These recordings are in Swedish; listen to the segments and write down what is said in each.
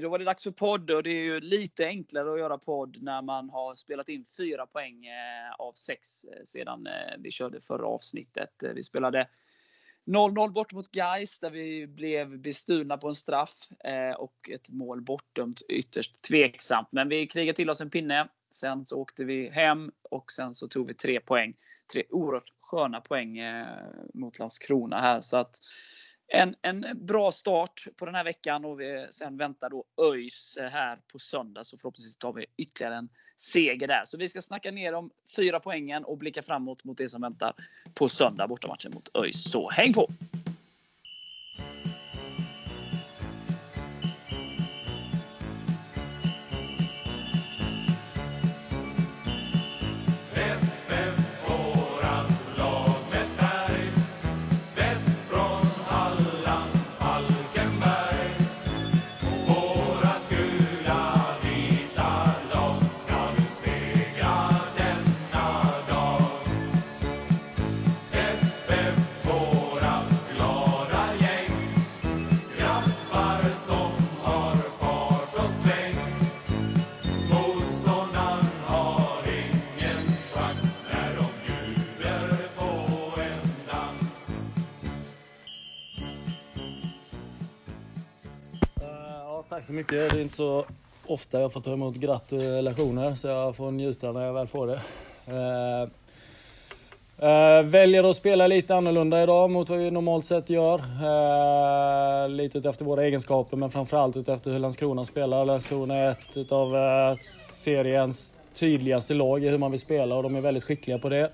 Då var det dags för podd och det är ju lite enklare att göra podd när man har spelat in fyra poäng eh, av sex eh, sedan eh, vi körde förra avsnittet. Vi spelade 0-0 bort mot Gais där vi blev bestulna på en straff och ett mål bortdömt ytterst tveksamt. Men vi krigade till oss en pinne. Sen så åkte vi hem och sen så tog vi tre poäng. Tre oerhört sköna poäng mot Landskrona här. Så att en, en bra start på den här veckan och vi sen väntar då ÖIS här på söndag så förhoppningsvis tar vi ytterligare en seger där. Så vi ska snacka ner de fyra poängen och blicka framåt mot det som väntar på söndag bortamatchen mot ÖIS. Så häng på! Så mycket. Det är inte så ofta jag får ta emot gratulationer så jag får njuta när jag väl får det. Uh, väljer att spela lite annorlunda idag mot vad vi normalt sett gör. Uh, lite efter våra egenskaper men framförallt efter hur Landskrona spelar. Landskrona är ett av seriens tydligaste lag i hur man vill spela och de är väldigt skickliga på det.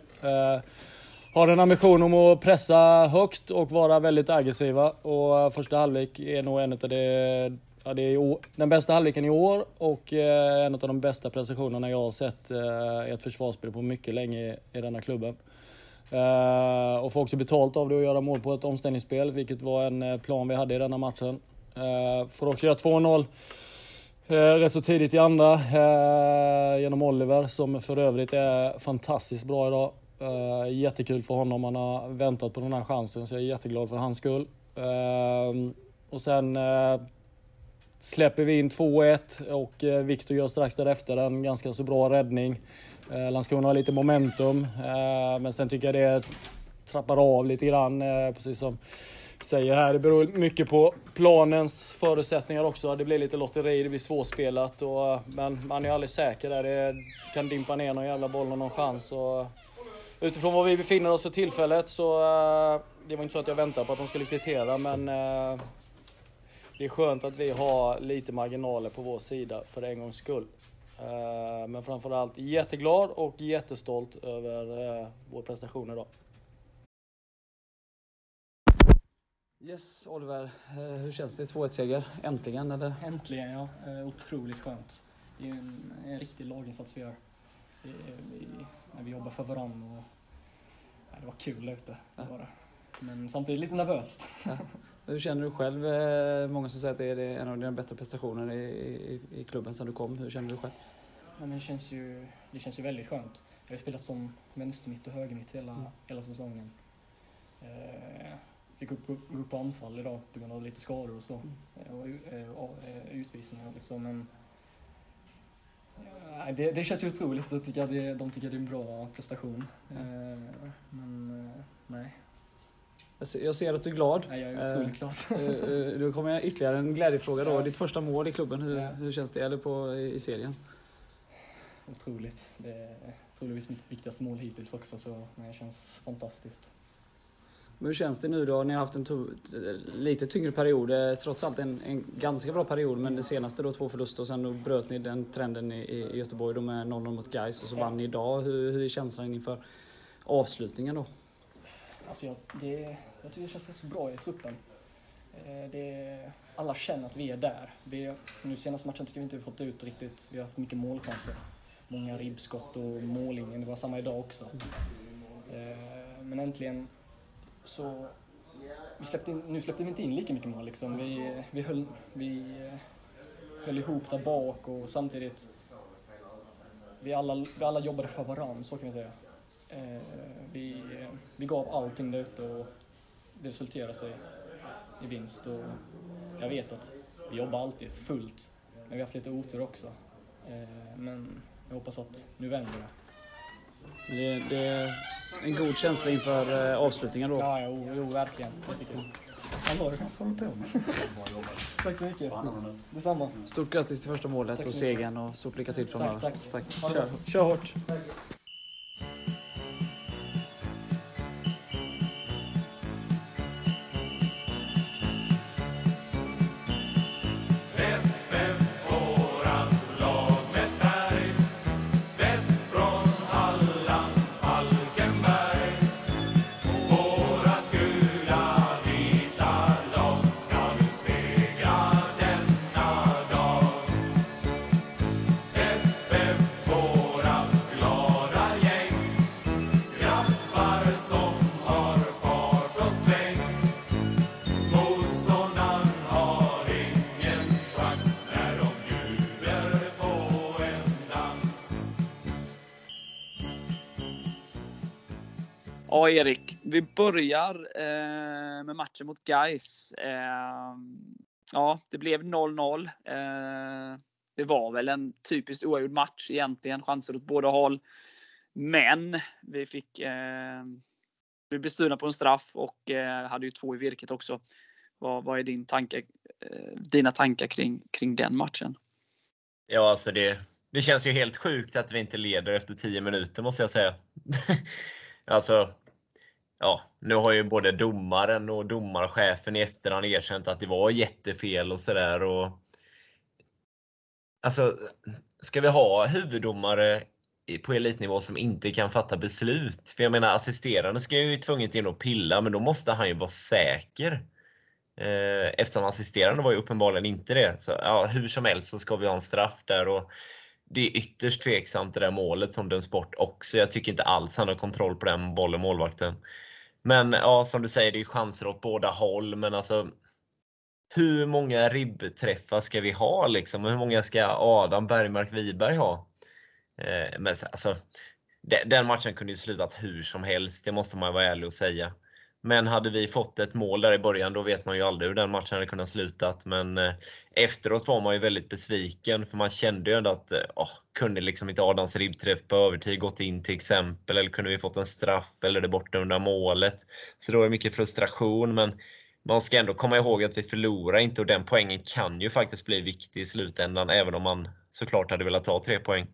Har en ambition om att pressa högt och vara väldigt aggressiva och första halvlek är nog en av de Ja, det är den bästa halvleken i år och eh, en av de bästa prestationerna jag har sett eh, i ett försvarsspel på mycket länge i denna klubben. Eh, och får också betalt av det att göra mål på ett omställningsspel, vilket var en plan vi hade i denna matchen. Får också göra 2-0 rätt så tidigt i andra genom Oliver som för övrigt är fantastiskt bra idag. Jättekul för honom, han har väntat på den här chansen så jag är jätteglad för hans skull. Och sen släpper vi in 2-1 och eh, Viktor gör strax därefter en ganska så bra räddning. Eh, Landskrona har lite momentum, eh, men sen tycker jag det trappar av lite grann, precis som säger här. Det beror mycket på planens förutsättningar också. Det blir lite lotteri, det blir svårspelat. Och, men man är aldrig säker där. Det kan dimpa ner någon jävla boll och någon chans. Och, utifrån var vi befinner oss för tillfället så det var inte så att jag väntade på att de skulle kvittera men det är skönt att vi har lite marginaler på vår sida för en gångs skull. Eh, men framförallt jätteglad och jättestolt över eh, vår prestation idag. Yes, Oliver. Eh, hur känns det? 2-1-seger. Äntligen, eller? Äntligen, ja. Otroligt skönt. Det är en, en riktig laginsats vi gör. Vi, vi, när vi jobbar för varandra. Och, ja, det var kul där ute. Ja. Men samtidigt lite nervöst. Ja. Hur känner du själv? Eh, många som säger att det är en av dina bättre prestationer i, i, i klubben sedan du kom. Hur känner du själv? Men det, känns ju, det känns ju väldigt skönt. Jag har spelat som vänstermitt och högermitt hela, mm. hela säsongen. Eh, fick upp, upp, upp på anfall idag på grund av lite skador och så. Mm. Och, eh, och, eh, utvisningar liksom. Men, ja, det, det känns ju otroligt. Jag tycker det, de tycker det är en bra prestation. Mm. men nej, jag ser att du är glad. Ja, jag är otroligt glad. Eh, eh, då kommer ytterligare en glädjefråga då. Ja. Ditt första mål i klubben, hur, ja. hur känns det? Eller på, i serien? Otroligt. Det är troligtvis mitt viktigaste mål hittills också, så det känns fantastiskt. Men hur känns det nu då? Ni har haft en lite tyngre period, eh, trots allt en, en ganska bra period, men det senaste då två förluster och sen då bröt ni den trenden i, i Göteborg då med 0-0 mot Gais och så vann ni idag. Hur, hur är känslan inför avslutningen då? Alltså jag, det, jag tycker det känns rätt så bra i truppen. Eh, det, alla känner att vi är där. Vi, nu senaste matchen tycker vi inte vi fått ut riktigt. Vi har haft mycket målchanser. Många ribbskott och mållinjen. Det var samma idag också. Eh, men äntligen så... Vi släppte in, nu släppte vi inte in lika mycket mål. Liksom. Vi, vi, höll, vi eh, höll ihop där bak och samtidigt... Vi alla, vi alla jobbade för varandra, så kan vi säga. Eh, vi, vi gav allting där ute och det resulterade sig i vinst. Och jag vet att vi jobbar alltid fullt. Men vi har haft lite otur också. Eh, men jag hoppas att nu vänder det. Det, det är en god känsla inför eh, avslutningen då. Ja, jo, jo verkligen. Jag tycker Hallå, du kanske håller på med. Tack så mycket. Detsamma. Stort grattis till första målet Tack och segern och stort lycka till framöver. Tack, tack. tack. Det Kör, kör hårt. Ja, Erik. Vi börjar eh, med matchen mot Gais. Eh, ja, det blev 0-0. Eh, det var väl en typiskt oavgjord match egentligen. Chanser åt båda håll. Men vi fick eh, vi blev stulna på en straff och eh, hade ju två i virket också. Vad, vad är din tanke, eh, dina tankar kring, kring den matchen? Ja, alltså det, det känns ju helt sjukt att vi inte leder efter 10 minuter måste jag säga. alltså, ja, nu har ju både domaren och domarchefen i efterhand erkänt att det var jättefel och sådär. Alltså, ska vi ha huvuddomare på elitnivå som inte kan fatta beslut? För jag menar, assisterande ska ju tvunget in och pilla, men då måste han ju vara säker. Eh, eftersom assisterande var ju uppenbarligen inte det. Så ja, hur som helst så ska vi ha en straff där. Och det är ytterst tveksamt det där målet som döms bort också. Jag tycker inte alls han har kontroll på den bollen, målvakten. Men ja, som du säger, det är chanser åt båda håll. Men alltså, hur många ribbträffar ska vi ha liksom? Hur många ska Adam Bergmark Wiberg ha? Eh, men alltså, den matchen kunde ju slutat hur som helst, det måste man vara ärlig och säga. Men hade vi fått ett mål där i början, då vet man ju aldrig hur den matchen hade kunnat slutat. Men eh, efteråt var man ju väldigt besviken, för man kände ju ändå att eh, åh, kunde liksom inte Adams ribbträff på övertid gått in till exempel, eller kunde vi fått en straff eller det bortdömda målet. Så då är det mycket frustration, men man ska ändå komma ihåg att vi förlorar inte och den poängen kan ju faktiskt bli viktig i slutändan, även om man såklart hade velat ta tre poäng.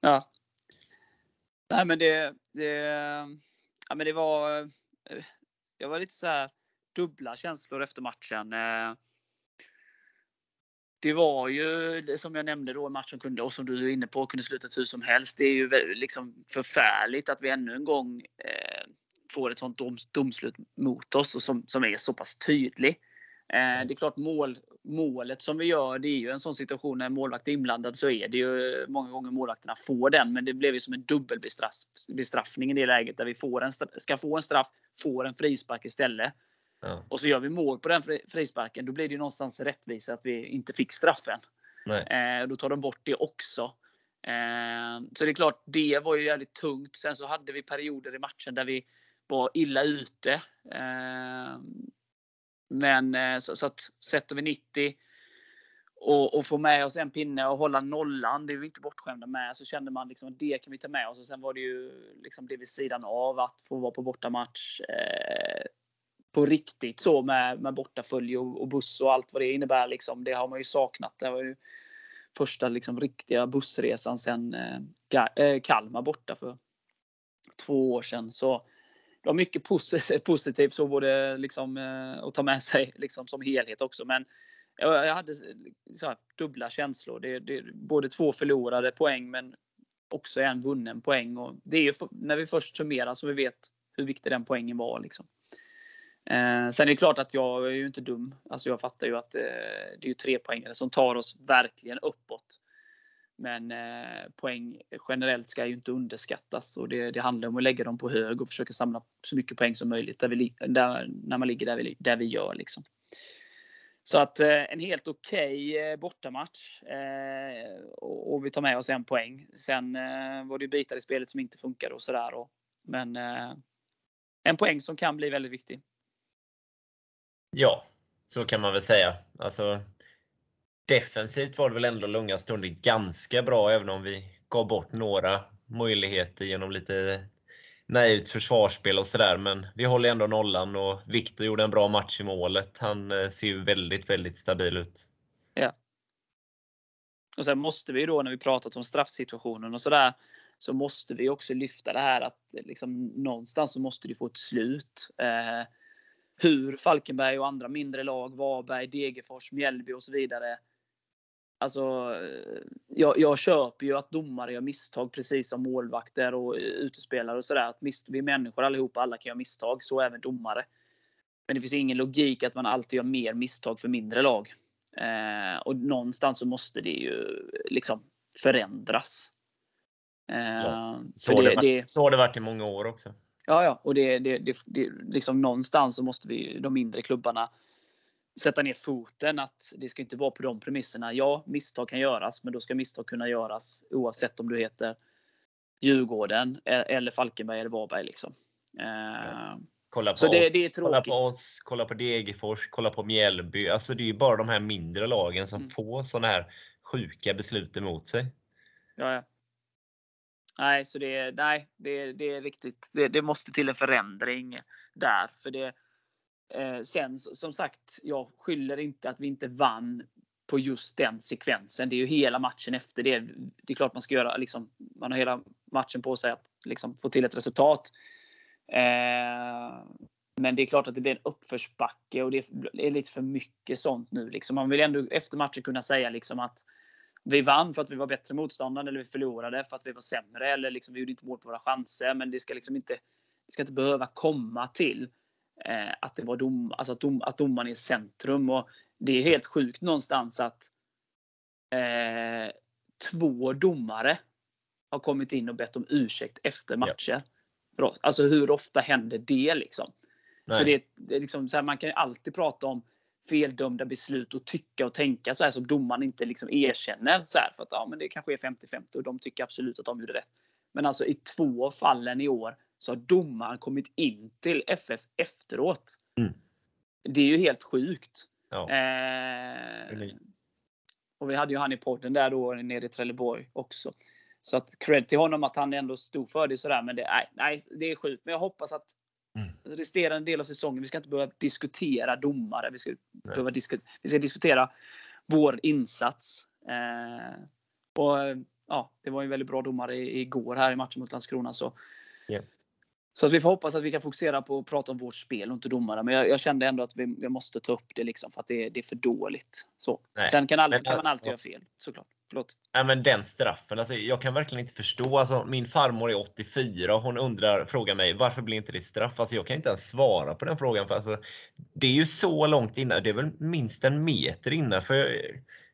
Ja. Nej men det, det, ja, men det var, eh, jag var lite så här dubbla känslor efter matchen. Eh, det var ju som jag nämnde då, en match som kunde, och som du är inne på, kunde sluta hur som helst. Det är ju liksom förfärligt att vi ännu en gång eh, får ett sånt domslut mot oss och som, som är så pass tydlig. Det är klart mål, målet som vi gör, det är ju en sån situation när målvakt är inblandad så är det ju många gånger målvakterna får den. Men det blev ju som en dubbelbestraffning i det läget där vi får en, ska få en straff, får en frispark istället. Ja. Och så gör vi mål på den fri- frisparken. Då blir det ju någonstans rättvisa att vi inte fick straffen. Eh, då tar de bort det också. Eh, så det är klart, det var ju jävligt tungt. Sen så hade vi perioder i matchen där vi var illa ute. Eh, men eh, så, så att sätter vi 90 och, och får med oss en pinne och hålla nollan, det är vi inte bortskämda med, så kände man liksom att det kan vi ta med oss. Och sen var det ju liksom det vid sidan av att få vara på bortamatch. Eh, på riktigt så med, med bortafölj och, och buss och allt vad det innebär. Liksom. Det har man ju saknat. Det var ju första liksom, riktiga bussresan sen eh, eh, Kalmar borta för två år sedan. Så det var mycket positivt så både liksom, eh, att ta med sig liksom, som helhet också. Men jag, hade så här, dubbla känslor. Det, det, både två förlorade poäng men också en vunnen poäng. Och det är ju när vi först summerar så vi vet hur viktig den poängen var. Liksom. Eh, sen är det klart att jag är ju inte dum. Alltså jag fattar ju att eh, det är ju tre poängare som tar oss verkligen uppåt. Men eh, poäng generellt ska ju inte underskattas och det, det handlar om att lägga dem på hög och försöka samla så mycket poäng som möjligt där vi, där, när man ligger där vi, där vi gör. Liksom. Så att eh, en helt okej eh, bortamatch eh, och, och vi tar med oss en poäng. Sen eh, var det ju bitar i spelet som inte funkade och sådär. och- Men eh, en poäng som kan bli väldigt viktig. Ja, Så kan man väl säga. Alltså, defensivt var det väl ändå långa stunder ganska bra, även om vi gav bort några möjligheter genom lite naivt försvarsspel och sådär. Men vi håller ändå nollan och Viktor gjorde en bra match i målet. Han eh, ser ju väldigt, väldigt stabil ut. Ja. Och sen måste vi då när vi pratat om straffsituationen och sådär så måste vi också lyfta det här att eh, liksom, någonstans så måste det få ett slut. Eh, hur Falkenberg och andra mindre lag, Varberg, Degerfors, Mjällby och så vidare. Alltså, jag, jag köper ju att domare gör misstag precis som målvakter och utespelare och sådär. vi är människor allihopa, alla kan göra misstag. Så även domare. Men det finns ingen logik att man alltid gör mer misstag för mindre lag. Eh, och någonstans så måste det ju liksom förändras. Eh, ja, så, har det, det, så har det varit i många år också. Ja, ja, och det, det, det, det, liksom någonstans så måste vi, de mindre klubbarna, sätta ner foten att det ska inte vara på de premisserna. Ja, misstag kan göras, men då ska misstag kunna göras oavsett om du heter Djurgården e-, eller Falkenberg eller Varberg. Liksom. Ja. Kolla på så oss, det, det kolla på oss, kolla på Degerfors, kolla på Mjällby. Alltså det är ju bara de här mindre lagen som mm. får sådana här sjuka beslut emot sig. Ja, ja. Nej, så det, nej, det, det är riktigt. Det, det, måste till en förändring där. För det, eh, sen som sagt, jag skyller inte att vi inte vann på just den sekvensen. Det är ju hela matchen efter det. Det är klart man ska göra, liksom, man har hela matchen på sig att liksom, få till ett resultat. Eh, men det är klart att det blir en uppförsbacke och det är lite för mycket sånt nu. Liksom. Man vill ändå efter matchen kunna säga liksom att vi vann för att vi var bättre motståndare eller vi förlorade för att vi var sämre eller liksom, vi gjorde inte mål på våra chanser. Men det ska liksom inte, det ska inte behöva komma till eh, att det var dom, alltså att, dom, att domaren är i centrum. Och det är helt sjukt någonstans att eh, två domare har kommit in och bett om ursäkt efter matcher. Ja. Alltså hur ofta händer det liksom? Så det, det är liksom så här, man kan ju alltid prata om feldömda beslut och tycka och tänka så här som domaren inte liksom erkänner. Så här, för att ja, men det kanske är 50-50 och de tycker absolut att de gjorde rätt. Men alltså i två fallen i år så har domaren kommit in till FF efteråt. Mm. Det är ju helt sjukt. Ja. Eh, och vi hade ju han i podden där då nere i Trelleborg också. Så att cred till honom att han ändå stod för det sådär. Men det, nej, nej, det är sjukt. Men jag hoppas att Mm. Resterande del av säsongen, vi ska inte behöva diskutera domare. Vi ska, behöva disk vi ska diskutera vår insats. Eh, och ja, Det var en väldigt bra domare igår här i matchen mot Landskrona. Så. Så att vi får hoppas att vi kan fokusera på att prata om vårt spel och inte domare. Men jag, jag kände ändå att vi, vi, måste ta upp det liksom för att det, det är för dåligt. Så. Sen kan, alla, kan man alltid ja. göra fel såklart. Förlåt. Nej, men den straffen, alltså, jag kan verkligen inte förstå. Alltså, min farmor är 84 och hon undrar, frågar mig varför blir inte det straff? Alltså, jag kan inte ens svara på den frågan. För, alltså, det är ju så långt innan, det är väl minst en meter innan. För,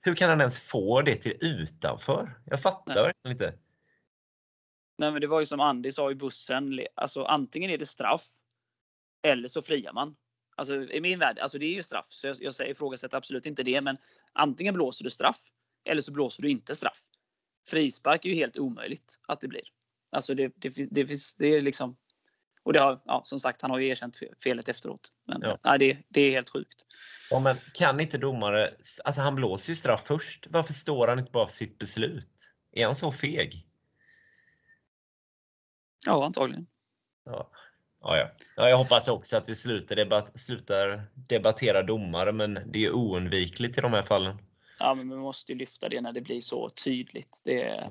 hur kan han ens få det till utanför? Jag fattar Nej. verkligen inte. Nej, men det var ju som Andy sa i bussen. Alltså, antingen är det straff eller så friar man. Alltså, I min värld, alltså det är ju straff. Så jag, jag ifrågasätter absolut inte det. Men antingen blåser du straff eller så blåser du inte straff. Frispark är ju helt omöjligt att det blir. Alltså det, det, det finns, det är liksom och det har, ja, som sagt, han har ju erkänt felet efteråt. Men ja. nej, det, det är helt sjukt. Ja, men kan inte domare, alltså han blåser ju straff först. Varför står han inte bara för sitt beslut? Är han så feg? Ja, antagligen. Ja. Ja, ja. ja, jag hoppas också att vi slutar, debat slutar debattera domare, men det är oundvikligt i de här fallen ja, men vi måste ju lyfta det när det blir så tydligt. Det,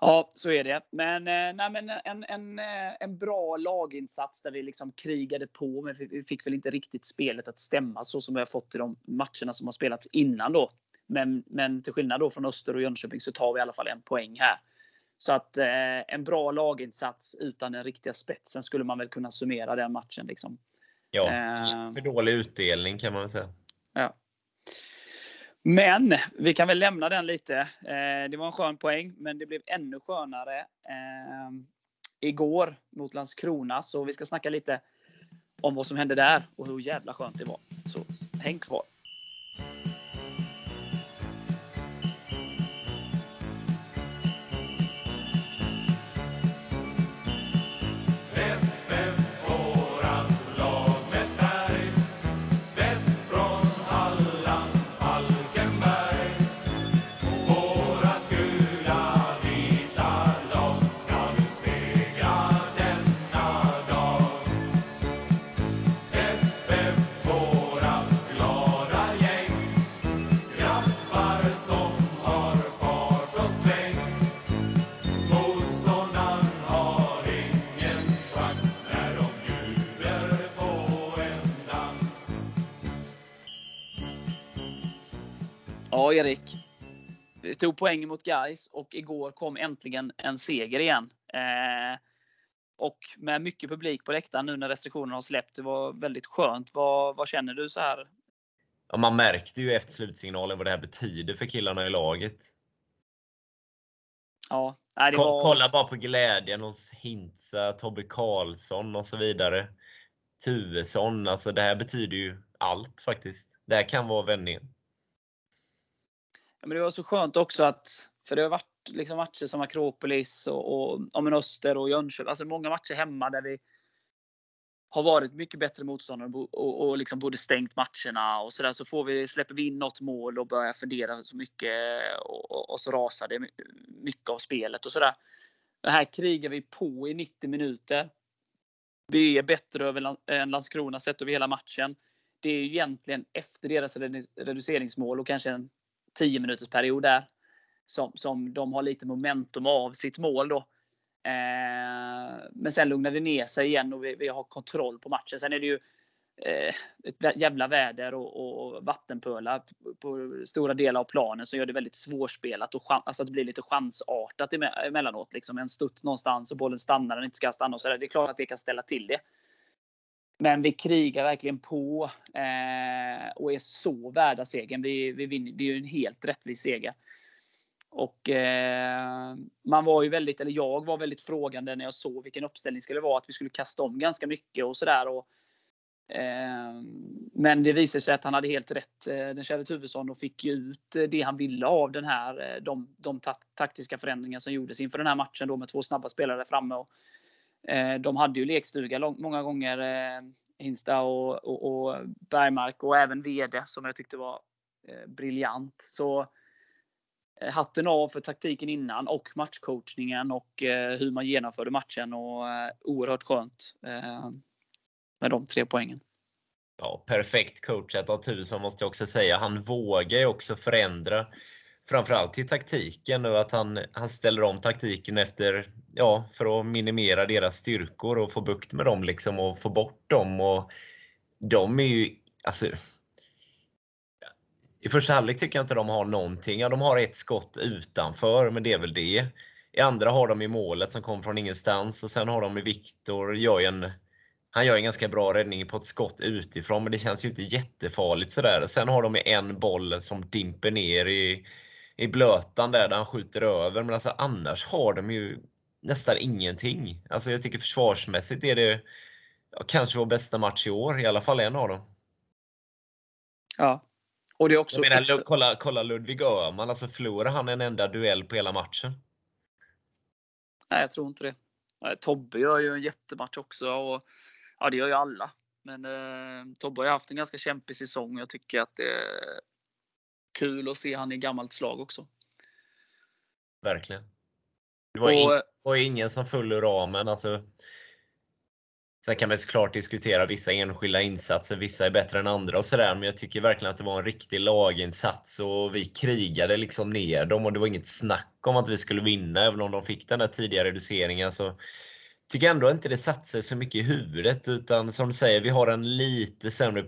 ja, så är det. Men, eh, nej, men en, en, eh, en bra laginsats där vi liksom krigade på, men vi fick väl inte riktigt spelet att stämma så som vi har fått i de matcherna som har spelats innan då. Men, men till skillnad då från Öster och Jönköping så tar vi i alla fall en poäng här. Så att eh, en bra laginsats utan den riktiga spetsen skulle man väl kunna summera den matchen. Liksom. Ja, eh, för dålig utdelning kan man väl säga. Ja. Men vi kan väl lämna den lite. Eh, det var en skön poäng, men det blev ännu skönare eh, igår mot Landskrona. Så vi ska snacka lite om vad som hände där och hur jävla skönt det var. Så häng kvar! Tog poäng mot Guys och igår kom äntligen en seger igen. Eh, och med mycket publik på läktaren nu när restriktionerna har släppt. Det var väldigt skönt. Vad, vad känner du så här? Ja, man märkte ju efter slutsignalen vad det här betyder för killarna i laget. Ja, nej, var... Kolla bara på glädjen hos Hintza, Tobbe Karlsson och så vidare. Tuvesson. Alltså det här betyder ju allt faktiskt. Det här kan vara vändningen. Men det var så skönt också att, för det har varit liksom matcher som Akropolis och, och ja, Öster och Jönköping. Alltså många matcher hemma där vi har varit mycket bättre motståndare och, och, och liksom både stängt matcherna och sådär. Så får vi, släpper vi in något mål och börjar fundera så mycket och, och så rasar det mycket av spelet och sådär. Det här krigar vi på i 90 minuter. Vi är bättre över, än Landskrona sett över hela matchen. Det är egentligen efter deras reduceringsmål och kanske en 10 minuters period där som, som de har lite momentum av sitt mål då. Eh, men sen lugnar det ner sig igen och vi, vi har kontroll på matchen. Sen är det ju eh, ett jävla väder och, och vattenpölar på stora delar av planen som gör det väldigt svårspelat och chans, alltså att det blir lite chansartat emellanåt. Liksom en stutt någonstans och bollen stannar den inte ska stanna. Och så där. Det är klart att det kan ställa till det. Men vi krigar verkligen på eh, och är så värda segern. Vi, vi vinner, det är ju en helt rättvis seger. Och eh, man var ju väldigt, eller jag var väldigt frågande när jag såg vilken uppställning skulle vara. Att vi skulle kasta om ganska mycket och sådär. Eh, men det visade sig att han hade helt rätt, eh, den käre Tuvesson, och fick ut det han ville av den här, eh, de, de taktiska förändringar som gjordes inför den här matchen då med två snabba spelare där framme. Och, Eh, de hade ju lekstuga lång, många gånger, eh, Hinsta och, och, och, Bergmark och även VD som jag tyckte var eh, briljant. Så Eh, hatten av för taktiken innan och matchcoachningen och eh, hur man genomförde matchen. Och eh, oerhört skönt eh, med de tre poängen. Ja, perfekt coachat av Tusen måste jag också säga. Han vågar ju också förändra framförallt i taktiken och att han, han ställer om taktiken efter, ja, för att minimera deras styrkor och få bukt med dem liksom och få bort dem. Och de är ju, alltså i första halvlek tycker jag inte de har någonting. Ja, de har ett skott utanför, men det är väl det. I andra har de i målet som kom från ingenstans och sen har de i Viktor, gör en han gör en ganska bra räddning på ett skott utifrån, men det känns ju inte jättefarligt sådär. Sen har de en boll som dimper ner i, i blötan där, där han skjuter över. Men alltså annars har de ju nästan ingenting. Alltså jag tycker försvarsmässigt är det ja, kanske vår bästa match i år, i alla fall en av dem. Ja, och det är också... Jag menar, kolla, kolla Ludvig Öhman, alltså förlorar han en enda duell på hela matchen? Nej, jag tror inte det. Tobbe gör ju en jättematch också. Och, ja, det gör ju alla. Men eh, Tobbe har ju haft en ganska kämpig säsong. Jag tycker att det kul att se han i gammalt slag också. Verkligen. Det var, och, in, var ingen som föll ur ramen. Alltså, Sen kan man såklart diskutera vissa enskilda insatser, vissa är bättre än andra och sådär, men jag tycker verkligen att det var en riktig laginsats och vi krigade liksom ner dem och det var inget snack om att vi skulle vinna, även om de fick den där tidiga reduceringen. Så tycker ändå inte det satte sig så mycket i huvudet, utan som du säger, vi har en lite sämre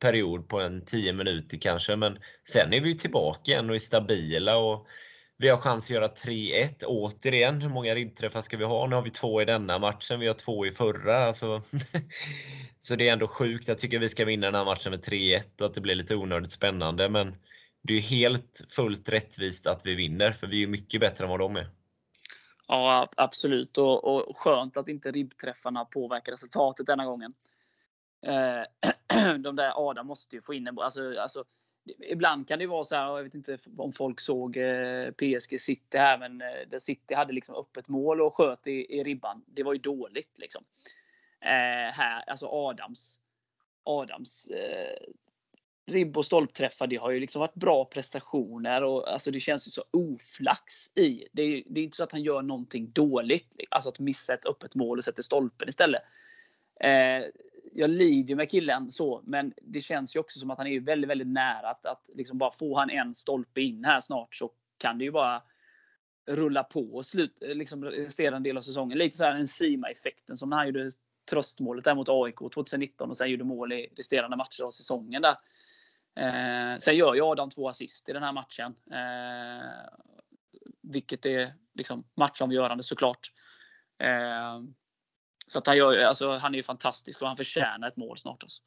period på en 10 minuter kanske, men sen är vi tillbaka igen och är stabila. och vi har chans att göra 3-1 återigen. Hur många ribbträffar ska vi ha? Nu har vi två i denna matchen, vi har två i förra. Alltså, så det är ändå sjukt. Jag tycker vi ska vinna den här matchen med 3-1 och att det blir lite onödigt spännande. Men det är helt fullt rättvist att vi vinner, för vi är mycket bättre än vad de är. Ja, absolut. Och, och skönt att inte ribbträffarna påverkar resultatet denna gången. Eh, de där Adam måste ju få in en alltså, alltså ibland kan det vara så här, jag vet inte om folk såg eh, PSG City här, men eh, där City hade liksom öppet mål och sköt i, i ribban. Det var ju dåligt liksom. Eh, här, alltså Adams, Adams eh, ribb och stolpträffar, det har ju liksom varit bra prestationer och alltså det känns ju så oflax i. Det är, det är inte så att han gör någonting dåligt, alltså att missa ett öppet mål och sätter stolpen istället. Eh, jag lider med killen så, men det känns ju också som att han är väldigt, väldigt nära att, att liksom bara få han en stolpe in här snart så kan det ju bara rulla på och slut, liksom resterande del av säsongen. Lite så här en Sima-effekten som när han gjorde tröstmålet där mot AIK 2019 och sen gjorde mål i resterande matcher av säsongen där. Eh, sen gör ju Adam två assist i den här matchen. Eh, vilket är liksom matchavgörande såklart. Eh, så att han, gör, alltså, han är ju fantastisk och han förtjänar ett mål snart. Alltså.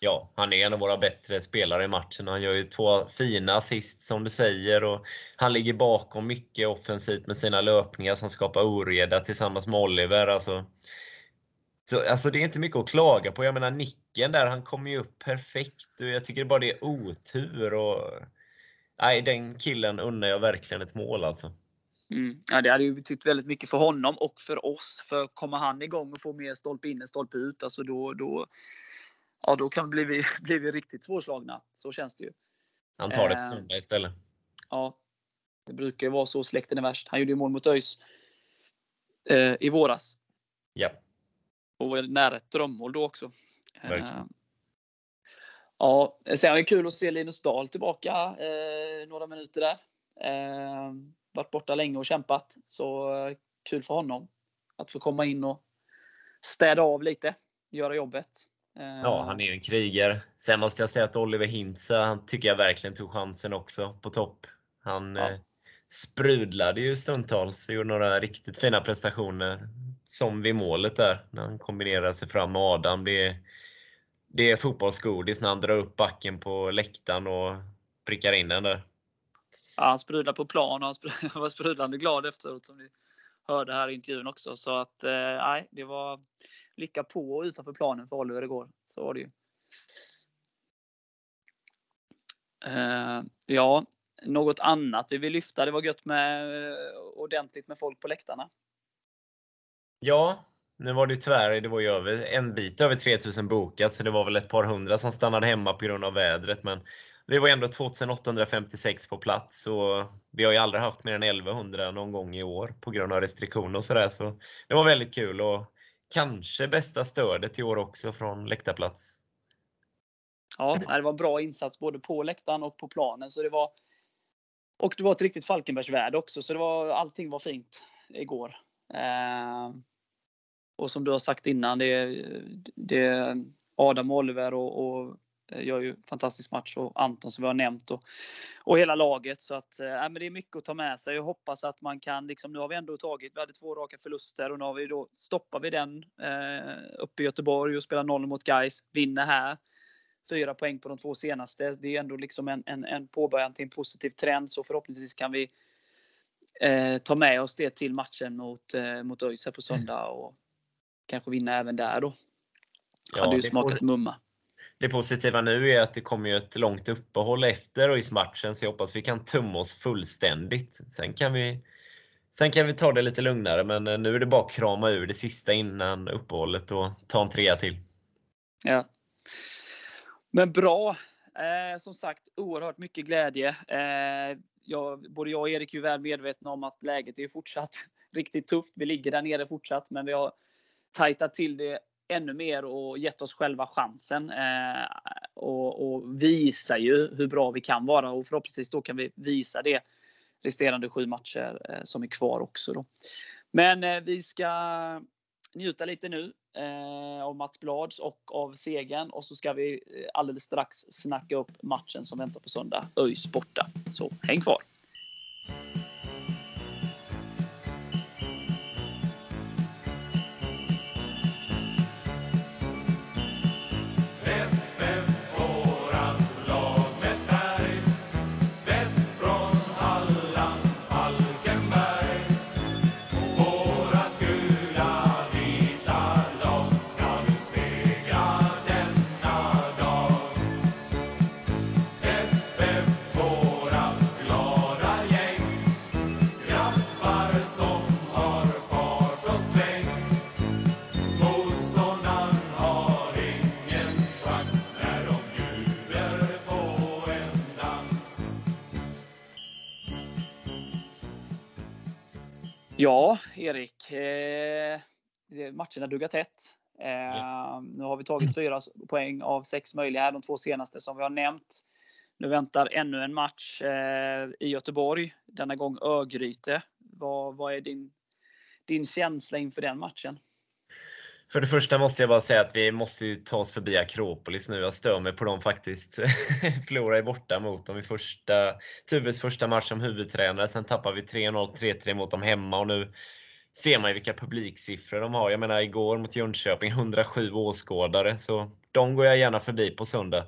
Ja, han är en av våra bättre spelare i matchen. Han gör ju två fina assist som du säger och han ligger bakom mycket offensivt med sina löpningar som skapar oreda tillsammans med Oliver. Alltså, så, alltså det är inte mycket att klaga på. Jag menar nicken där, han kommer ju upp perfekt och jag tycker bara det är otur. Och, nej, den killen unnar jag verkligen ett mål alltså. Mm. Ja, det hade ju betytt väldigt mycket för honom och för oss. För kommer han igång och får mer stolpe in än stolpe ut, alltså då, då, ja, då kan bli vi, bli vi riktigt svårslagna. Så känns det ju. Han tar det på eh, söndag istället. Ja, det brukar ju vara så. Släkten är värst. Han gjorde ju mål mot ÖIS eh, i våras. Ja. Och var nära ett drömmål då också. Verkligen. Eh, ja, sen var det kul att se Linus Dahl tillbaka eh, några minuter där. Eh, varit borta länge och kämpat. Så eh, kul för honom att få komma in och städa av lite, göra jobbet. Ja, eh, han är ju en krigare. Sen måste jag säga att Oliver Hintze, han tycker jag verkligen tog chansen också på topp. Han ja. eh, sprudlade ju stundtals och gjorde några riktigt fina prestationer. Som vid målet där, när han kombinerade sig fram med Adam. Det är, det är fotbollsgodis när han drar upp backen på läktaren och prickar in den där. Ja, han sprudlade på plan och han var sprudlande glad efteråt som vi hörde här i intervjun också. Så att eh, nej, det var lycka på och utanför planen för Oliver igår. Så var det ju. Eh, ja, något annat vi vill lyfta. Det var gött med eh, ordentligt med folk på läktarna. Ja, nu var det tyvärr det var ju över, en bit över 3000 bokat, så det var väl ett par hundra som stannade hemma på grund av vädret. Men vi var ändå 2856 på plats och vi har ju aldrig haft mer än 1100 någon gång i år på grund av restriktioner och sådär. Så det var väldigt kul och kanske bästa stödet i år också från läktarplats. Ja, det var bra insats både på läktaren och på planen. Så det var, och det var ett riktigt Falkenbergsvärde också, så det var, allting var fint igår. Eh, och som du har sagt innan, det, det Adam Oliver och, och gör ju fantastisk match och Anton som vi har nämnt och, och hela laget. Så att, äh, men det är mycket att ta med sig. Jag hoppas att man kan, liksom, nu har vi ändå tagit, vi hade två raka förluster och nu har vi då, stoppar vi den eh, uppe i Göteborg och spelar 0 mot Gais, vinner här. Fyra poäng på de två senaste. Det är ändå liksom en, en, en påbörjan till en positiv trend så förhoppningsvis kan vi eh, ta med oss det till matchen mot, eh, mot ÖIS på söndag och kanske vinna även där då. Ja, hade ju smakat mumma. Det positiva nu är att det kommer ju ett långt uppehåll efter ÖIS-matchen, så jag hoppas vi kan tumma oss fullständigt. Sen kan vi Sen kan vi ta det lite lugnare, men eh, nu är det bara att krama ur det sista innan uppehållet och ta en trea till. Ja. Men bra! Eh, som sagt, oerhört mycket glädje. Eh, jag, både jag och Erik är väl medvetna om att läget är fortsatt riktigt tufft. Vi ligger där nere fortsatt, men vi har tajtat till det ännu mer och gett oss själva chansen. Eh, och, och visar ju hur bra vi kan vara och förhoppningsvis då kan vi visa det resterande sju matcher eh, som är kvar också. Då. Men eh, vi ska njuta lite nu eh, av Mats Blads och av segern och så ska vi eh, alldeles strax snacka upp matchen som väntar på söndag. ÖIS borta. Så häng kvar! Ja, Erik. Eh, matcherna duggar tätt. Eh, ja. Nu har vi tagit fyra poäng av sex möjliga de två senaste som vi har nämnt. Nu väntar ännu en match eh, i Göteborg, denna gång Örgryte. Vad, vad är din, din känsla inför den matchen? För det första måste jag bara säga att vi måste ta oss förbi Akropolis nu. Jag stör mig på dem faktiskt. Förlorade borta mot dem i första, Tuves första match som huvudtränare. Sen tappade vi 3-0, 3-3 mot dem hemma och nu ser man ju vilka publiksiffror de har. Jag menar igår mot Jönköping, 107 åskådare. Så de går jag gärna förbi på söndag.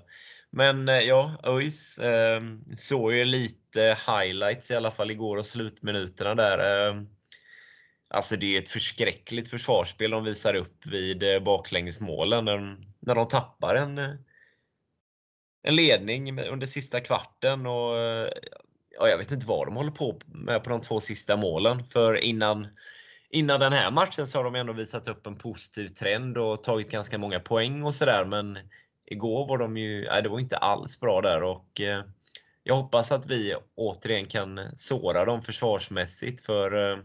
Men eh, ja, ÖIS eh, såg ju lite highlights i alla fall igår och slutminuterna där. Eh, Alltså det är ett förskräckligt försvarsspel de visar upp vid eh, baklängesmålen när, när de tappar en, eh, en ledning under sista kvarten. Och, eh, ja, jag vet inte vad de håller på med på de två sista målen. För innan, innan den här matchen så har de ändå visat upp en positiv trend och tagit ganska många poäng och sådär. Men igår var de ju, nej, det var inte alls bra där. och Jag hoppas att vi återigen kan såra dem försvarsmässigt. för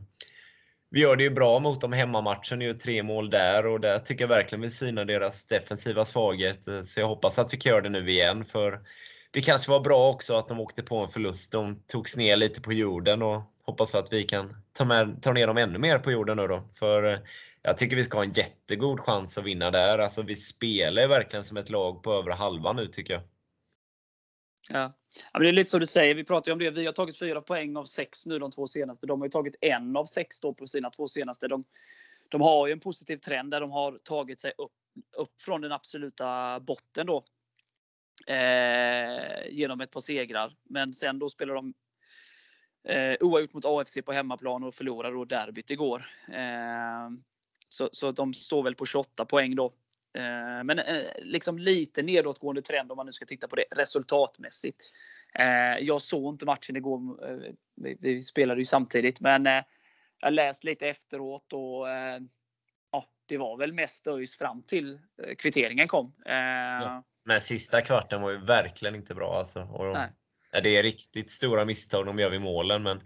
vi gör det ju bra mot dem hemmamatchen, gör tre mål där och där tycker jag verkligen vi synar deras defensiva svaghet. Så jag hoppas att vi kan göra det nu igen. För det kanske var bra också att de åkte på en förlust. De togs ner lite på jorden och hoppas att vi kan ta, med, ta ner dem ännu mer på jorden nu då. För eh, jag tycker vi ska ha en jättegod chans att vinna där. Alltså vi spelar verkligen som ett lag på övre halvan nu tycker jag. Ja. ja men det är lite som du säger, vi pratar ju om det. Vi har tagit fyra poäng av sex nu de två senaste. De har ju tagit en av sex då på sina två senaste. De, de har ju en positiv trend där de har tagit sig upp, upp från den absoluta botten då. Eh, genom ett par segrar. Men sen då spelar de eh, oavgjort mot AFC på hemmaplan och förlorade då derbyt igår. Eh, så, så de står väl på 28 poäng då. Eh, men eh, liksom lite nedåtgående trend om man nu ska titta på det resultatmässigt. Eh, jag såg inte matchen igår. Vi spelade ju samtidigt, men jag läst lite efteråt och ja, det var väl mest ÖIS fram till kvitteringen kom. Ja. Men sista kvarten var ju verkligen inte bra alltså. Och de, det är riktigt stora misstag de gör vid målen, men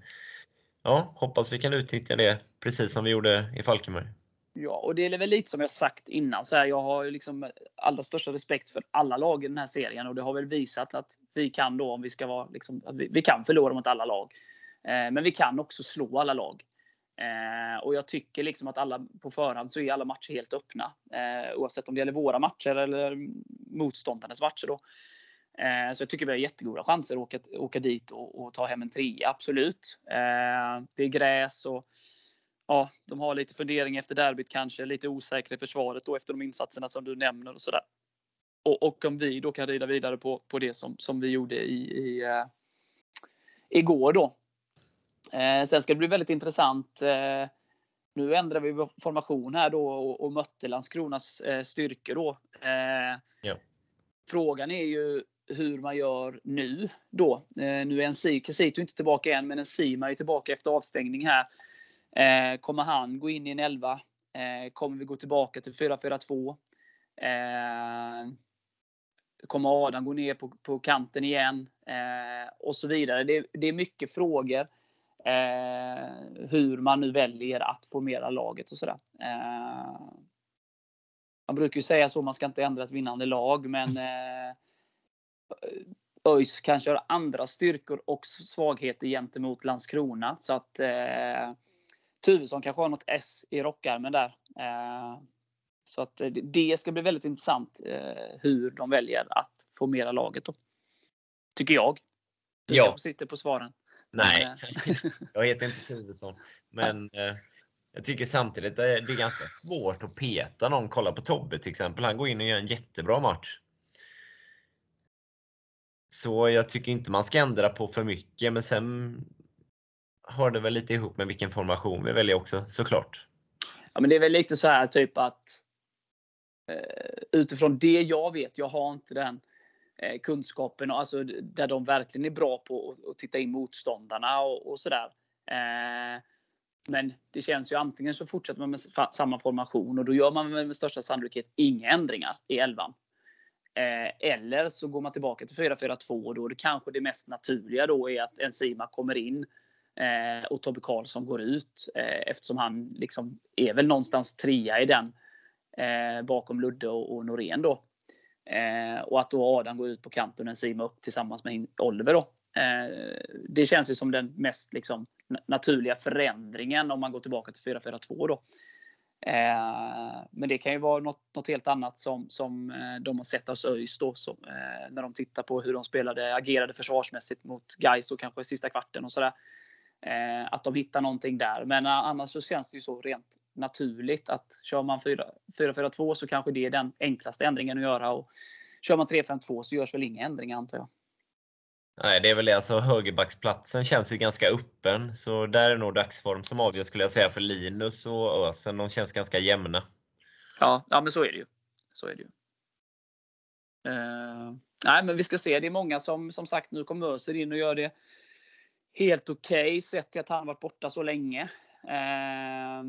ja, hoppas vi kan utnyttja det precis som vi gjorde i Falkenberg. Ja, och det är väl lite som jag sagt innan. Så här, jag har ju liksom allra största respekt för alla lag i den här serien och det har väl visat att vi kan då, om vi ska vara liksom, att vi, vi kan förlora mot alla lag. Eh, men vi kan också slå alla lag. Eh, och jag tycker liksom att alla på förhand så är alla matcher helt öppna. Eh, oavsett om det gäller våra matcher eller motståndarnas matcher. Då. Eh, så jag tycker vi har jättegoda chanser att åka, åka dit och, och ta hem en trea, absolut. Eh, det är gräs och ja, de har lite fundering efter derbyt kanske, lite osäkra i försvaret då efter de insatserna som du nämner och sådär. Och, och om vi då kan rida vidare på, på det som, som vi gjorde i, i uh, igår då. Eh, sen ska det bli väldigt intressant. Eh, nu ändrar vi formation här då och, och mötte Landskronas eh, styrkor då. Eh, ja. Frågan är ju hur man gör nu då. Eh, nu är en Kisito inte tillbaka än, men en Sima är tillbaka efter avstängning här. Eh, kommer han gå in i en 11? Eh, kommer vi gå tillbaka till 4-4-2? Eh, kommer Adam gå ner på, på kanten igen? Eh, och så vidare. Det, det är mycket frågor. Eh, hur man nu väljer att formera laget och sådär. Eh, man brukar ju säga så, man ska inte ändra ett vinnande lag, men eh, ÖIS kanske har andra styrkor och svagheter gentemot Landskrona. Så att eh, Tuvesson kanske har något S i rockärmen där. Eh, så att det ska bli väldigt intressant eh, hur de väljer att formera laget. Då. Tycker jag. Du ja. sitter på svaren. Nej, eh. jag heter inte Tuvesson. Men jag tycker samtidigt att det är ganska svårt att peta någon. Kolla på Tobbe till exempel. Han går in och gör en jättebra match. Så jag tycker inte man ska ändra på för mycket. Men sen har det väl lite ihop med vilken formation vi väljer också såklart. Ja, men det är väl lite så här typ att eh, utifrån det jag vet, jag har inte den eh, kunskapen, alltså, där de verkligen är bra på att, titta in motståndarna och, och sådär. Eh, men det känns ju antingen så fortsätter man med samma formation och då gör man med, största sannolikhet inga ändringar i elvan. Eller så går man tillbaka till 4-4-2 och då är det kanske det mest naturliga då är att Enzima kommer in Eh, och Tobbe Karlsson går ut eh, eftersom han liksom är väl någonstans trea i den eh, bakom Ludde och, och Norén då. Eh, och att då Adam går ut på kanten och Sima upp tillsammans med Oliver då. Eh, det känns ju som den mest liksom, naturliga förändringen om man går tillbaka till 4-4-2 då. Eh, men det kan ju vara något, något helt annat som, som eh, de har sett hos ÖIS då, som, eh, när de tittar på hur de spelade, agerade försvarsmässigt mot Gais och kanske sista kvarten och sådär. Eh, att de hittar någonting där. Men annars så känns det ju så rent naturligt att kör man 4-4-2 så kanske det är den enklaste ändringen att göra. Och kör man 3-5-2 så görs väl inga ändringar antar jag. Nej, det är väl det. Alltså, högerbacksplatsen känns ju ganska öppen. Så där är nog dagsform som avgör skulle jag säga för Linus och Ösen. De känns ganska jämna. Ja, ja men så är det ju. Så är det ju. Uh, nej, men vi ska se. Det är många som som sagt nu kommer Öser in och gör det helt okej okay, sett till att han varit borta så länge. Uh,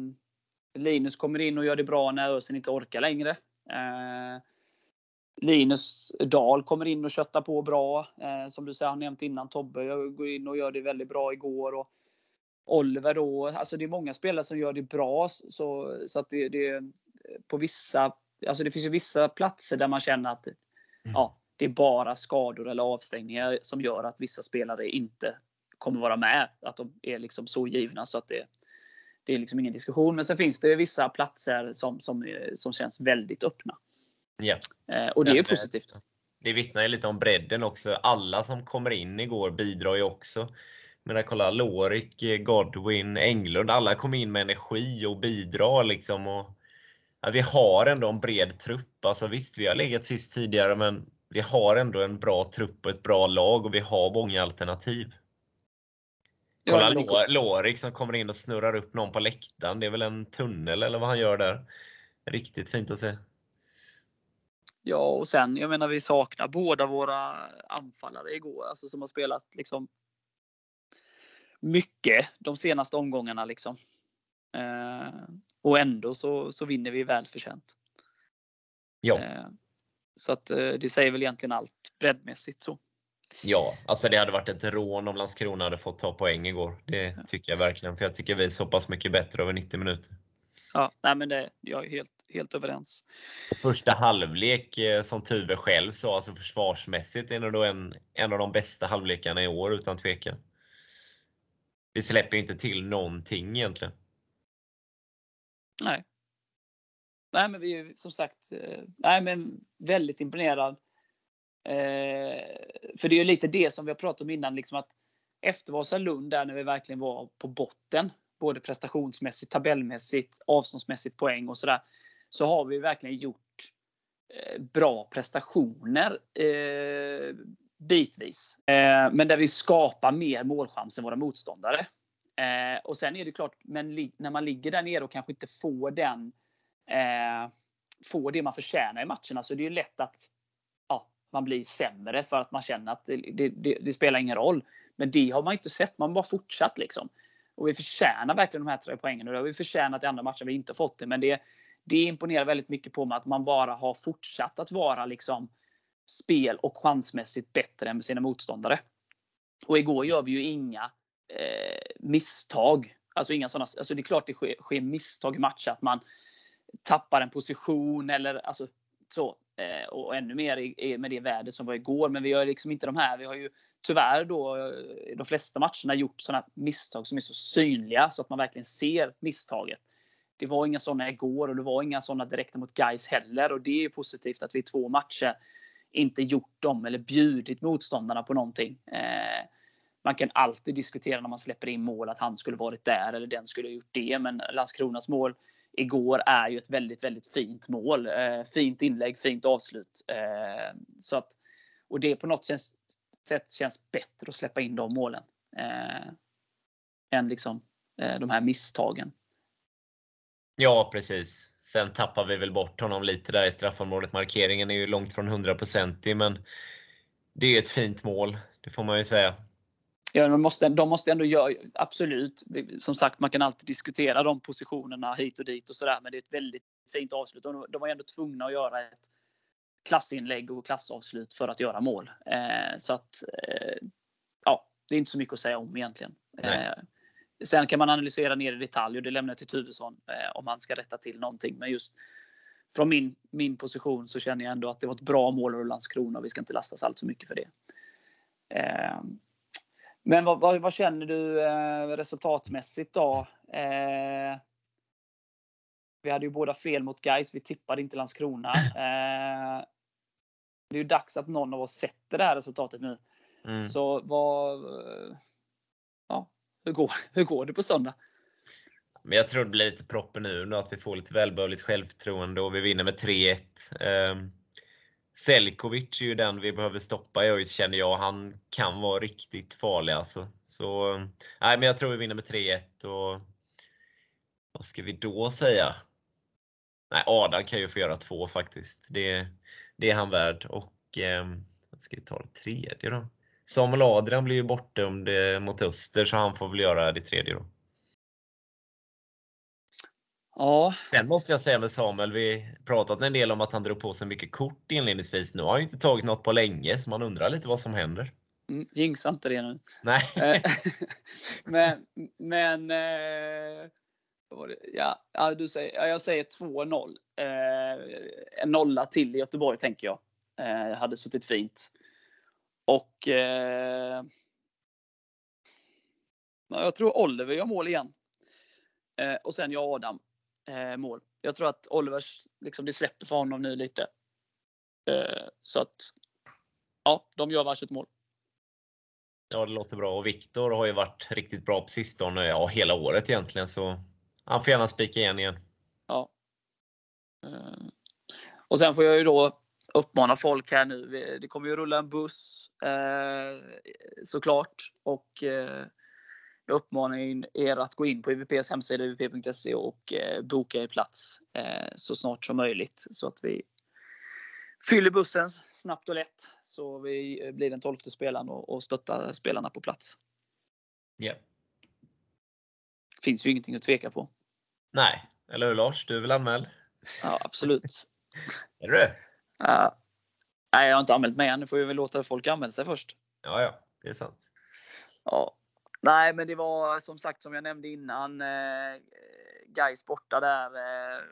Linus kommer in och gör det bra när Ösen inte orkar längre. Uh, Linus Dahl kommer in och köttar på bra. Eh, som du säger, han nämnt innan, Tobbe går in och gör det väldigt bra igår. Och Oliver då. Alltså det är många spelare som gör det bra. Så, så att det, det på vissa, alltså det finns ju vissa platser där man känner att ja, det är bara skador eller avstängningar som gör att vissa spelare inte kommer vara med. Att de är liksom så givna så att det, det är liksom ingen diskussion. Men sen finns det vissa platser som, som, som känns väldigt öppna. Ja. Eh, och det är positivt. Det vittnar ju lite om bredden också. Alla som kommer in igår bidrar ju också. Men kolla Lorik, Godwin, Englund. Alla kom in med energi och bidrar liksom. Och, ja, vi har ändå en bred trupp. Alltså visst, vi har legat sist tidigare men vi har ändå en bra trupp och ett bra lag och vi har många alternativ. Kolla ja, Lorik som kommer in och snurrar upp någon på läktaren. Det är väl en tunnel eller vad han gör där. Riktigt fint att se. Ja, och sen, jag menar vi saknar båda våra anfallare igår, alltså som har spelat liksom mycket de senaste omgångarna liksom. Eh, och ändå så, så vinner vi välförtjänt. Ja. Eh, så att eh, det säger väl egentligen allt breddmässigt så. Ja, alltså det hade varit ett rån om Landskrona hade fått ta poäng igår. Det tycker jag verkligen. För jag tycker vi är så pass mycket bättre över 90 minuter. Ja, nej men det, jag är helt, helt överens. Första halvlek, eh, som Tuve själv sa, alltså försvarsmässigt är det då en, en av de bästa halvlekarna i år utan tvekan. Vi släpper inte till någonting egentligen. Nej. Nej men vi är som sagt, eh, nej men väldigt imponerad. Eh, för det är ju lite det som vi har pratat om innan, liksom att efter Vasalund där när vi verkligen var på botten, både prestationsmässigt, tabellmässigt, avståndsmässigt, poäng och sådär. Så har vi verkligen gjort eh, bra prestationer eh, bitvis. Eh, men där vi skapar mer målchanser än våra motståndare. Eh, och sen är det klart, men när man ligger där nere och kanske inte får den eh, får det man förtjänar i matcherna så det är lätt att man blir sämre för att man känner att det, det, det, det spelar ingen roll. Men det har man inte sett. Man har bara fortsatt liksom. Och vi förtjänar verkligen de här tre poängen. Och det har vi förtjänat i andra matcher vi inte fått det. Men det, det imponerar väldigt mycket på mig att man bara har fortsatt att vara liksom spel och chansmässigt bättre än sina motståndare. Och igår gör vi ju inga eh, misstag. Alltså inga sådana, alltså det är klart det sker, sker misstag i matcher. Att man tappar en position eller alltså så. Eh, och ännu mer med det vädret som var igår. Men vi har liksom inte de här. Vi har ju tyvärr då eh, de flesta matcherna gjort sådana misstag som är så synliga så att man verkligen ser misstaget. Det var inga sådana igår och det var inga sådana direkta mot guys heller. Och det är positivt att vi i två matcher inte gjort dem eller bjudit motståndarna på någonting. Eh, man kan alltid diskutera när man släpper in mål att han skulle varit där eller den skulle ha gjort det. Men Landskronas mål igår är ju ett väldigt, väldigt fint mål. Eh, fint inlägg, fint avslut. Eh, så att, och det på något sätt känns bättre att släppa in de målen. Eh, än liksom eh, de här misstagen. Ja, precis. Sen tappar vi väl bort honom lite där i straffområdet. Markeringen är ju långt från 100% men det är ett fint mål, det får man ju säga. Ja, de måste, de måste ändå göra, absolut. Som sagt, man kan alltid diskutera de positionerna hit och dit och sådär. Men det är ett väldigt fint avslut. De, de var ändå tvungna att göra ett klassinlägg och klassavslut för att göra mål. Eh, så att, eh, ja, det är inte så mycket att säga om egentligen. Eh, sen kan man analysera ner i detalj och det lämnar jag till Tuvesson eh, om han ska rätta till någonting. Men just från min, min position så känner jag ändå att det var ett bra mål av Landskrona och vi ska inte lastas allt för mycket för det. Men vad, vad, vad känner du eh, resultatmässigt då? Eh, vi hade ju båda fel mot Guys. Vi tippade inte Landskrona. Eh, det är ju dags att någon av oss sätter det här resultatet nu. Mm. Så vad... Ja, hur går, hur går det på söndag? Men jag tror det blir lite proppen nu, nu att vi får lite välbehövligt självförtroende och vi vinner med 3-1. Selkovic är ju den vi behöver stoppa jag känner jag. Han kan vara riktigt farlig alltså. Så, nej, men jag tror vi vinner med 3-1 och vad ska vi då säga? Nej, Adam kan ju få göra två faktiskt. Det, det är han värd. Och eh, vad ska vi ta det tredje då? Samuel Adrian blir ju bortdömd eh, mot Öster så han får väl göra det tredje då. Ja. Sen måste jag säga med Samuel, vi pratat en del om att han drog på sig mycket kort inledningsvis. Nu har han ju inte tagit något på länge så man undrar lite vad som händer. Mm, jinxa inte det nu. Nej. Eh, men, men eh, ja, du säger, ja, jag säger 2-0. Eh, en nolla till i Göteborg tänker jag. Hade suttit fint. Och jag tror Oliver gör mål igen. Och sen jag Adam eh, mål. Jag tror att Olivers, liksom, det släpper för honom nu lite. Eh, så att, ja, de gör varsitt mål. Ja, det låter bra. Och Viktor har ju varit riktigt bra på sistone, ja hela året egentligen. Så han får gärna spika igen igen. Ja. Eh, och sen får jag ju då uppmana folk här nu. Det kommer ju rulla en buss eh, såklart. Och eh, jag uppmanar er att gå in på UVPs hemsida uvp.se och eh, boka er plats eh, så snart som möjligt så att vi fyller bussen snabbt och lätt så vi blir den tolfte spelaren och, och stöttar spelarna på plats. Ja. Yeah. Finns ju ingenting att tveka på. Nej, eller hur Lars? Du är väl anmäld? Ja, absolut. är du uh, Nej, jag har inte anmält mig än. Nu får vi väl låta folk anmäla sig först. Ja, ja, det är sant. Ja, Nej, men det var som sagt som jag nämnde innan. Eh, Gais borta där. Eh,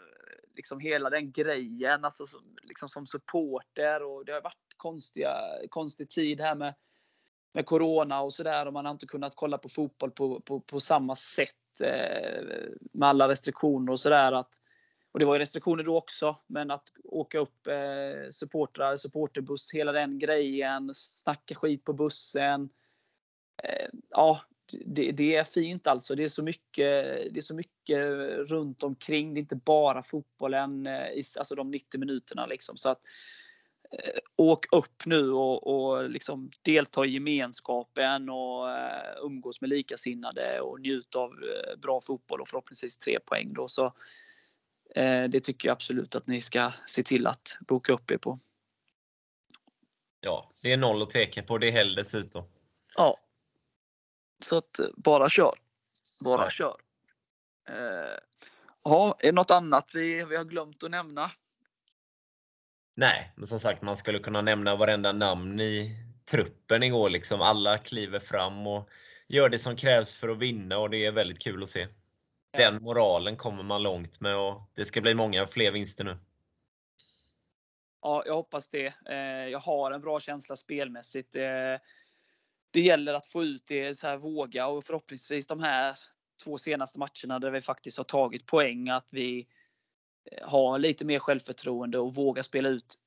liksom hela den grejen. Alltså som, liksom som supporter och det har varit konstiga, konstig tid här med, med Corona och sådär. Och man har inte kunnat kolla på fotboll på, på, på samma sätt eh, med alla restriktioner och sådär. Och det var ju restriktioner då också, men att åka upp eh, supportrar, supporterbuss, hela den grejen, snacka skit på bussen. Eh, ja, det, det, är fint alltså. Det är, så mycket, det är så mycket runt omkring. Det är inte bara fotbollen, eh, alltså de 90 minuterna. Liksom. Så att, eh, åk upp nu och, och liksom delta i gemenskapen och uh, umgås med likasinnade och njut av bra fotboll och förhoppningsvis tre poäng. Då. Så, det tycker jag absolut att ni ska se till att boka upp er på. Ja, det är noll att tveka på. Det är helg dessutom. Ja, så att eh, bara kör. Bara ja. kör. Eh, ja, är det något annat vi, vi har glömt att nämna? Nej, men som sagt man skulle kunna nämna varenda namn i truppen igår. Liksom. Alla kliver fram och gör det som krävs för att vinna och det är väldigt kul att se. Den moralen kommer man långt med och det ska bli många fler vinster nu. Ja, jag hoppas det. Eh, jag har en bra känsla spelmässigt det gäller att få ut det, så här, våga och förhoppningsvis de här två senaste matcherna där vi faktiskt har tagit poäng, att vi eh, har lite mer självförtroende och vågar spela ut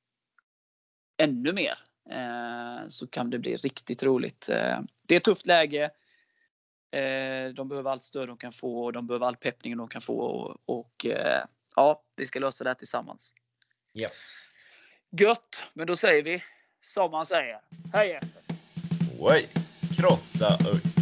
ännu mer. Eh, så kan det bli riktigt roligt. Eh, det är ett tufft läge. De behöver allt stöd de kan få och de behöver all peppning de kan få. Och, ja, vi ska lösa det här tillsammans. Ja. Gött! Men då säger vi som man säger. Hej efter! Oj! Krossa ÖIS!